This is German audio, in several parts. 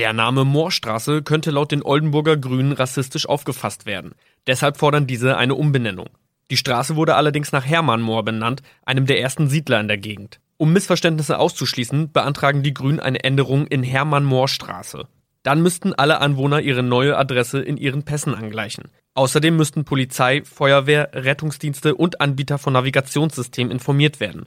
Der Name Moorstraße könnte laut den Oldenburger Grünen rassistisch aufgefasst werden. Deshalb fordern diese eine Umbenennung. Die Straße wurde allerdings nach Hermann Moor benannt, einem der ersten Siedler in der Gegend. Um Missverständnisse auszuschließen, beantragen die Grünen eine Änderung in Hermann Moor Straße. Dann müssten alle Anwohner ihre neue Adresse in ihren Pässen angleichen. Außerdem müssten Polizei, Feuerwehr, Rettungsdienste und Anbieter von Navigationssystemen informiert werden.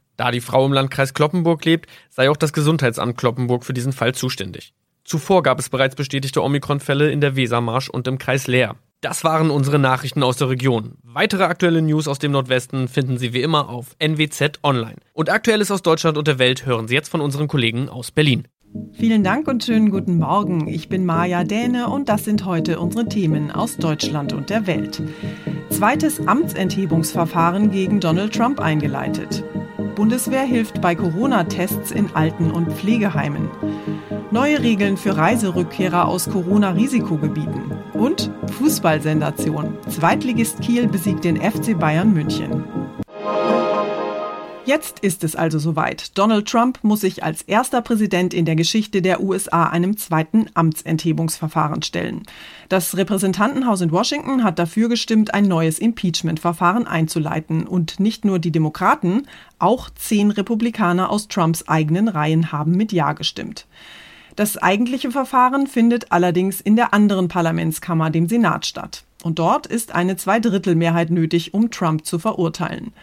Da die Frau im Landkreis Kloppenburg lebt, sei auch das Gesundheitsamt Kloppenburg für diesen Fall zuständig. Zuvor gab es bereits bestätigte Omikron-Fälle in der Wesermarsch und im Kreis Leer. Das waren unsere Nachrichten aus der Region. Weitere aktuelle News aus dem Nordwesten finden Sie wie immer auf NWZ Online. Und Aktuelles aus Deutschland und der Welt hören Sie jetzt von unseren Kollegen aus Berlin. Vielen Dank und schönen guten Morgen. Ich bin Maja Däne und das sind heute unsere Themen aus Deutschland und der Welt. Zweites Amtsenthebungsverfahren gegen Donald Trump eingeleitet. Bundeswehr hilft bei Corona-Tests in Alten- und Pflegeheimen. Neue Regeln für Reiserückkehrer aus Corona-Risikogebieten. Und Fußballsensation. Zweitligist Kiel besiegt den FC Bayern München. Jetzt ist es also soweit. Donald Trump muss sich als erster Präsident in der Geschichte der USA einem zweiten Amtsenthebungsverfahren stellen. Das Repräsentantenhaus in Washington hat dafür gestimmt, ein neues Impeachment-Verfahren einzuleiten. Und nicht nur die Demokraten, auch zehn Republikaner aus Trumps eigenen Reihen haben mit Ja gestimmt. Das eigentliche Verfahren findet allerdings in der anderen Parlamentskammer, dem Senat, statt. Und dort ist eine Zweidrittelmehrheit nötig, um Trump zu verurteilen.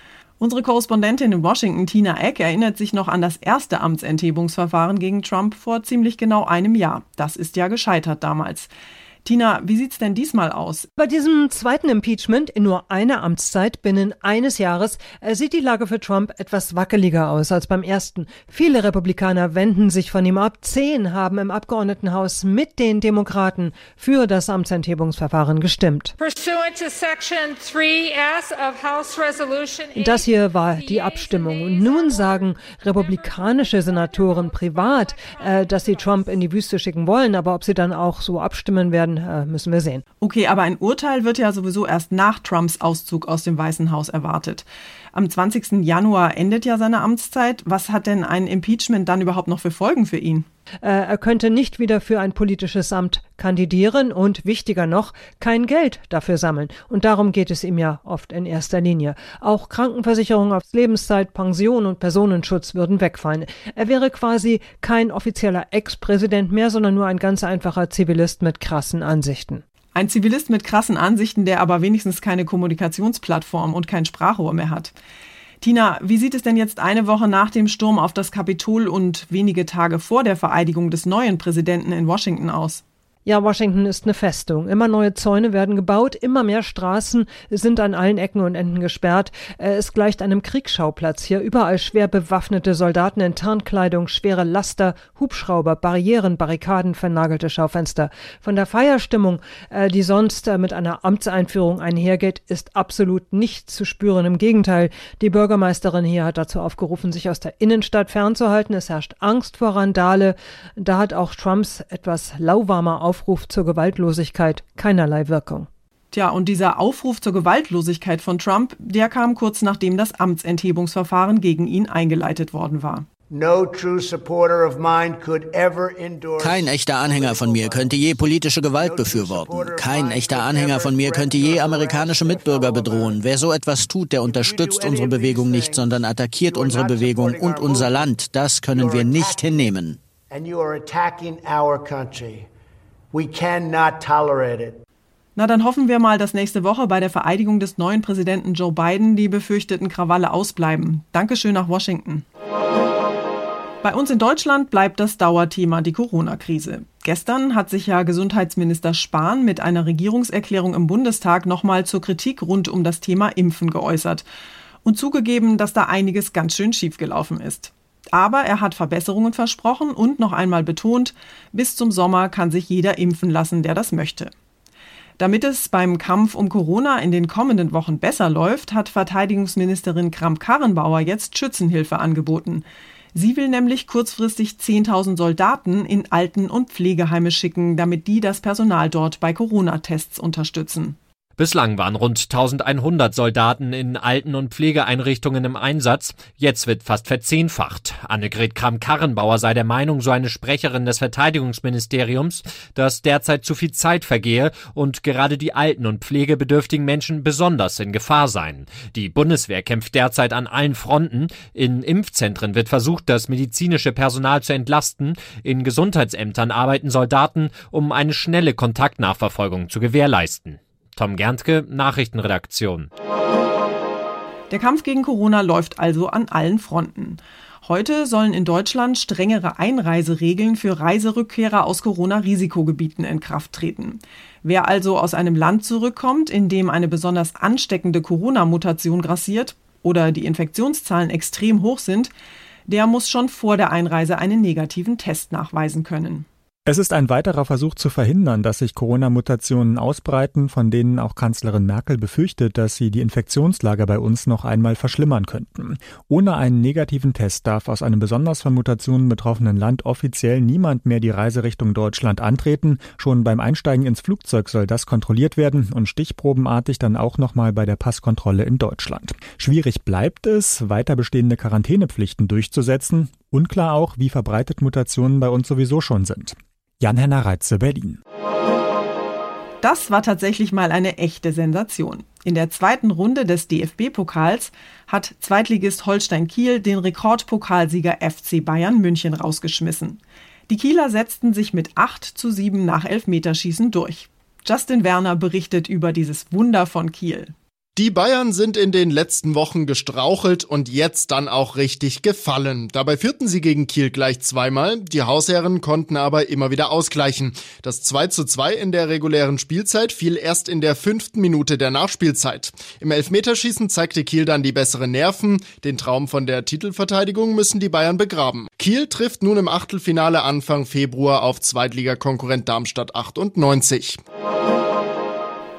Unsere Korrespondentin in Washington, Tina Eck, erinnert sich noch an das erste Amtsenthebungsverfahren gegen Trump vor ziemlich genau einem Jahr. Das ist ja gescheitert damals. Tina, wie sieht's denn diesmal aus? Bei diesem zweiten Impeachment in nur einer Amtszeit binnen eines Jahres äh, sieht die Lage für Trump etwas wackeliger aus als beim ersten. Viele Republikaner wenden sich von ihm ab. Zehn haben im Abgeordnetenhaus mit den Demokraten für das Amtsenthebungsverfahren gestimmt. Das hier war die Abstimmung. Und nun sagen republikanische Senatoren privat, äh, dass sie Trump in die Wüste schicken wollen. Aber ob sie dann auch so abstimmen werden, äh, müssen wir sehen. Okay, aber ein Urteil wird ja sowieso erst nach Trumps Auszug aus dem Weißen Haus erwartet. Am 20. Januar endet ja seine Amtszeit. Was hat denn ein Impeachment dann überhaupt noch für Folgen für ihn? Äh, er könnte nicht wieder für ein politisches Amt kandidieren und wichtiger noch, kein Geld dafür sammeln. Und darum geht es ihm ja oft in erster Linie. Auch Krankenversicherung auf Lebenszeit, Pension und Personenschutz würden wegfallen. Er wäre quasi kein offizieller Ex-Präsident mehr, sondern nur ein ganz einfacher Zivilist mit krassen Ansichten. Ein Zivilist mit krassen Ansichten, der aber wenigstens keine Kommunikationsplattform und kein Sprachrohr mehr hat. Tina, wie sieht es denn jetzt eine Woche nach dem Sturm auf das Kapitol und wenige Tage vor der Vereidigung des neuen Präsidenten in Washington aus? Ja, Washington ist eine Festung. Immer neue Zäune werden gebaut, immer mehr Straßen sind an allen Ecken und Enden gesperrt. Es gleicht einem Kriegsschauplatz hier. Überall schwer bewaffnete Soldaten in Tarnkleidung, schwere Laster, Hubschrauber, Barrieren, Barrikaden, vernagelte Schaufenster. Von der Feierstimmung, äh, die sonst äh, mit einer Amtseinführung einhergeht, ist absolut nicht zu spüren. Im Gegenteil, die Bürgermeisterin hier hat dazu aufgerufen, sich aus der Innenstadt fernzuhalten. Es herrscht Angst vor Randale. Da hat auch Trumps etwas lauwarmer Auf Aufruf zur Gewaltlosigkeit keinerlei Wirkung. Tja, und dieser Aufruf zur Gewaltlosigkeit von Trump, der kam kurz nachdem das Amtsenthebungsverfahren gegen ihn eingeleitet worden war. Kein echter Anhänger von mir könnte je politische Gewalt befürworten. Kein echter Anhänger von mir könnte je amerikanische Mitbürger bedrohen. Wer so etwas tut, der unterstützt unsere Bewegung nicht, sondern attackiert unsere Bewegung und unser Land. Das können wir nicht hinnehmen. Na, dann hoffen wir mal, dass nächste Woche bei der Vereidigung des neuen Präsidenten Joe Biden die befürchteten Krawalle ausbleiben. Dankeschön nach Washington. Bei uns in Deutschland bleibt das Dauerthema die Corona-Krise. Gestern hat sich ja Gesundheitsminister Spahn mit einer Regierungserklärung im Bundestag nochmal zur Kritik rund um das Thema Impfen geäußert und zugegeben, dass da einiges ganz schön schiefgelaufen ist. Aber er hat Verbesserungen versprochen und noch einmal betont, bis zum Sommer kann sich jeder impfen lassen, der das möchte. Damit es beim Kampf um Corona in den kommenden Wochen besser läuft, hat Verteidigungsministerin Kramp-Karrenbauer jetzt Schützenhilfe angeboten. Sie will nämlich kurzfristig 10.000 Soldaten in Alten- und Pflegeheime schicken, damit die das Personal dort bei Corona-Tests unterstützen. Bislang waren rund 1100 Soldaten in Alten- und Pflegeeinrichtungen im Einsatz. Jetzt wird fast verzehnfacht. Annegret Kramp-Karrenbauer sei der Meinung, so eine Sprecherin des Verteidigungsministeriums, dass derzeit zu viel Zeit vergehe und gerade die alten und pflegebedürftigen Menschen besonders in Gefahr seien. Die Bundeswehr kämpft derzeit an allen Fronten. In Impfzentren wird versucht, das medizinische Personal zu entlasten. In Gesundheitsämtern arbeiten Soldaten, um eine schnelle Kontaktnachverfolgung zu gewährleisten. Tom Gerntke, Nachrichtenredaktion. Der Kampf gegen Corona läuft also an allen Fronten. Heute sollen in Deutschland strengere Einreiseregeln für Reiserückkehrer aus Corona-Risikogebieten in Kraft treten. Wer also aus einem Land zurückkommt, in dem eine besonders ansteckende Corona-Mutation grassiert oder die Infektionszahlen extrem hoch sind, der muss schon vor der Einreise einen negativen Test nachweisen können. Es ist ein weiterer Versuch zu verhindern, dass sich Corona-Mutationen ausbreiten, von denen auch Kanzlerin Merkel befürchtet, dass sie die Infektionslage bei uns noch einmal verschlimmern könnten. Ohne einen negativen Test darf aus einem besonders von Mutationen betroffenen Land offiziell niemand mehr die Reiserichtung Deutschland antreten. Schon beim Einsteigen ins Flugzeug soll das kontrolliert werden und stichprobenartig dann auch nochmal bei der Passkontrolle in Deutschland. Schwierig bleibt es, weiter bestehende Quarantänepflichten durchzusetzen. Unklar auch, wie verbreitet Mutationen bei uns sowieso schon sind. Jan-Henner Reitze, Berlin. Das war tatsächlich mal eine echte Sensation. In der zweiten Runde des DFB-Pokals hat Zweitligist Holstein Kiel den Rekordpokalsieger FC Bayern München rausgeschmissen. Die Kieler setzten sich mit 8 zu 7 nach Elfmeterschießen durch. Justin Werner berichtet über dieses Wunder von Kiel. Die Bayern sind in den letzten Wochen gestrauchelt und jetzt dann auch richtig gefallen. Dabei führten sie gegen Kiel gleich zweimal. Die Hausherren konnten aber immer wieder ausgleichen. Das 2 zu 2 in der regulären Spielzeit fiel erst in der fünften Minute der Nachspielzeit. Im Elfmeterschießen zeigte Kiel dann die besseren Nerven. Den Traum von der Titelverteidigung müssen die Bayern begraben. Kiel trifft nun im Achtelfinale Anfang Februar auf Zweitligakonkurrent Darmstadt 98.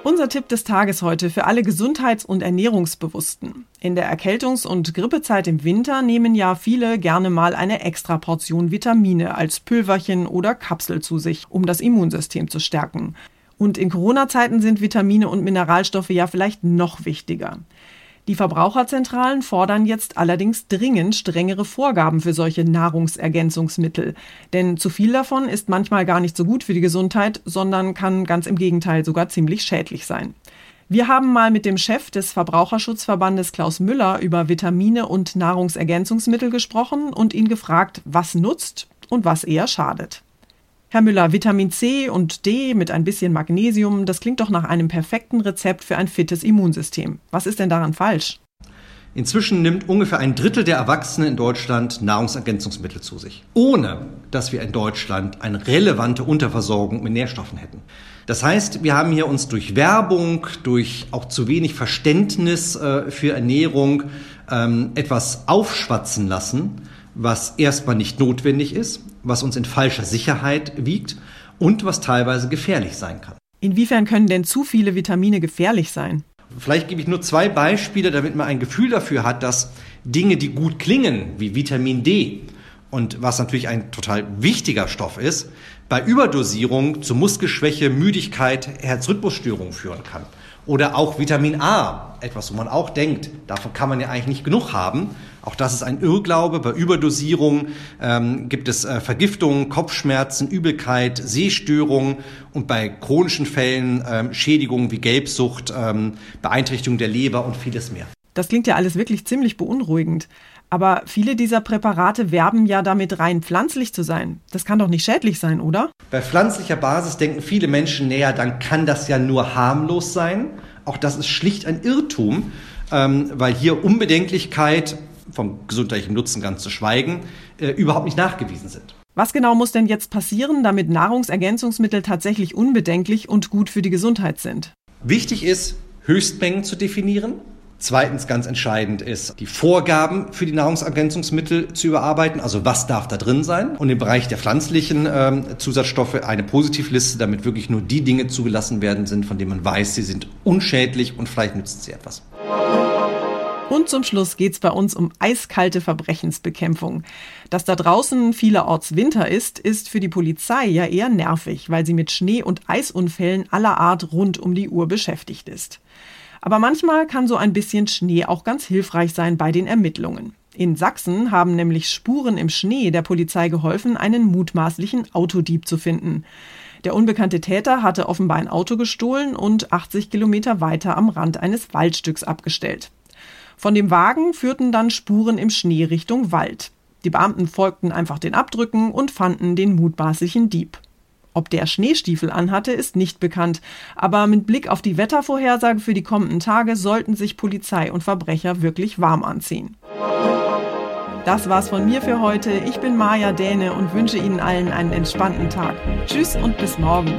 Unser Tipp des Tages heute für alle Gesundheits- und Ernährungsbewussten. In der Erkältungs- und Grippezeit im Winter nehmen ja viele gerne mal eine extra Portion Vitamine als Pülverchen oder Kapsel zu sich, um das Immunsystem zu stärken. Und in Corona-Zeiten sind Vitamine und Mineralstoffe ja vielleicht noch wichtiger. Die Verbraucherzentralen fordern jetzt allerdings dringend strengere Vorgaben für solche Nahrungsergänzungsmittel. Denn zu viel davon ist manchmal gar nicht so gut für die Gesundheit, sondern kann ganz im Gegenteil sogar ziemlich schädlich sein. Wir haben mal mit dem Chef des Verbraucherschutzverbandes Klaus Müller über Vitamine und Nahrungsergänzungsmittel gesprochen und ihn gefragt, was nutzt und was eher schadet. Herr Müller, Vitamin C und D mit ein bisschen Magnesium, das klingt doch nach einem perfekten Rezept für ein fittes Immunsystem. Was ist denn daran falsch? Inzwischen nimmt ungefähr ein Drittel der Erwachsenen in Deutschland Nahrungsergänzungsmittel zu sich, ohne dass wir in Deutschland eine relevante Unterversorgung mit Nährstoffen hätten. Das heißt, wir haben hier uns durch Werbung, durch auch zu wenig Verständnis äh, für Ernährung ähm, etwas aufschwatzen lassen, was erstmal nicht notwendig ist, was uns in falscher Sicherheit wiegt und was teilweise gefährlich sein kann. Inwiefern können denn zu viele Vitamine gefährlich sein? Vielleicht gebe ich nur zwei Beispiele, damit man ein Gefühl dafür hat, dass Dinge, die gut klingen, wie Vitamin D und was natürlich ein total wichtiger Stoff ist, bei Überdosierung zu Muskelschwäche, Müdigkeit, Herzrhythmusstörungen führen kann. Oder auch Vitamin A, etwas, wo man auch denkt, davon kann man ja eigentlich nicht genug haben. Auch das ist ein Irrglaube. Bei Überdosierung ähm, gibt es äh, Vergiftungen, Kopfschmerzen, Übelkeit, Sehstörungen und bei chronischen Fällen ähm, Schädigungen wie Gelbsucht, ähm, Beeinträchtigung der Leber und vieles mehr. Das klingt ja alles wirklich ziemlich beunruhigend. Aber viele dieser Präparate werben ja damit rein pflanzlich zu sein. Das kann doch nicht schädlich sein, oder? Bei pflanzlicher Basis denken viele Menschen näher, dann kann das ja nur harmlos sein. Auch das ist schlicht ein Irrtum, ähm, weil hier Unbedenklichkeit, vom gesundheitlichen Nutzen ganz zu schweigen, äh, überhaupt nicht nachgewiesen sind. Was genau muss denn jetzt passieren, damit Nahrungsergänzungsmittel tatsächlich unbedenklich und gut für die Gesundheit sind? Wichtig ist, Höchstmengen zu definieren. Zweitens ganz entscheidend ist, die Vorgaben für die Nahrungsergänzungsmittel zu überarbeiten, also was darf da drin sein. Und im Bereich der pflanzlichen ähm, Zusatzstoffe eine Positivliste, damit wirklich nur die Dinge zugelassen werden sind, von denen man weiß, sie sind unschädlich und vielleicht nützen sie etwas. Und zum Schluss geht's bei uns um eiskalte Verbrechensbekämpfung. Dass da draußen vielerorts Winter ist, ist für die Polizei ja eher nervig, weil sie mit Schnee- und Eisunfällen aller Art rund um die Uhr beschäftigt ist. Aber manchmal kann so ein bisschen Schnee auch ganz hilfreich sein bei den Ermittlungen. In Sachsen haben nämlich Spuren im Schnee der Polizei geholfen, einen mutmaßlichen Autodieb zu finden. Der unbekannte Täter hatte offenbar ein Auto gestohlen und 80 Kilometer weiter am Rand eines Waldstücks abgestellt. Von dem Wagen führten dann Spuren im Schnee Richtung Wald. Die Beamten folgten einfach den Abdrücken und fanden den mutmaßlichen Dieb. Ob der Schneestiefel anhatte, ist nicht bekannt. Aber mit Blick auf die Wettervorhersage für die kommenden Tage sollten sich Polizei und Verbrecher wirklich warm anziehen. Das war's von mir für heute. Ich bin Maja Däne und wünsche Ihnen allen einen entspannten Tag. Tschüss und bis morgen.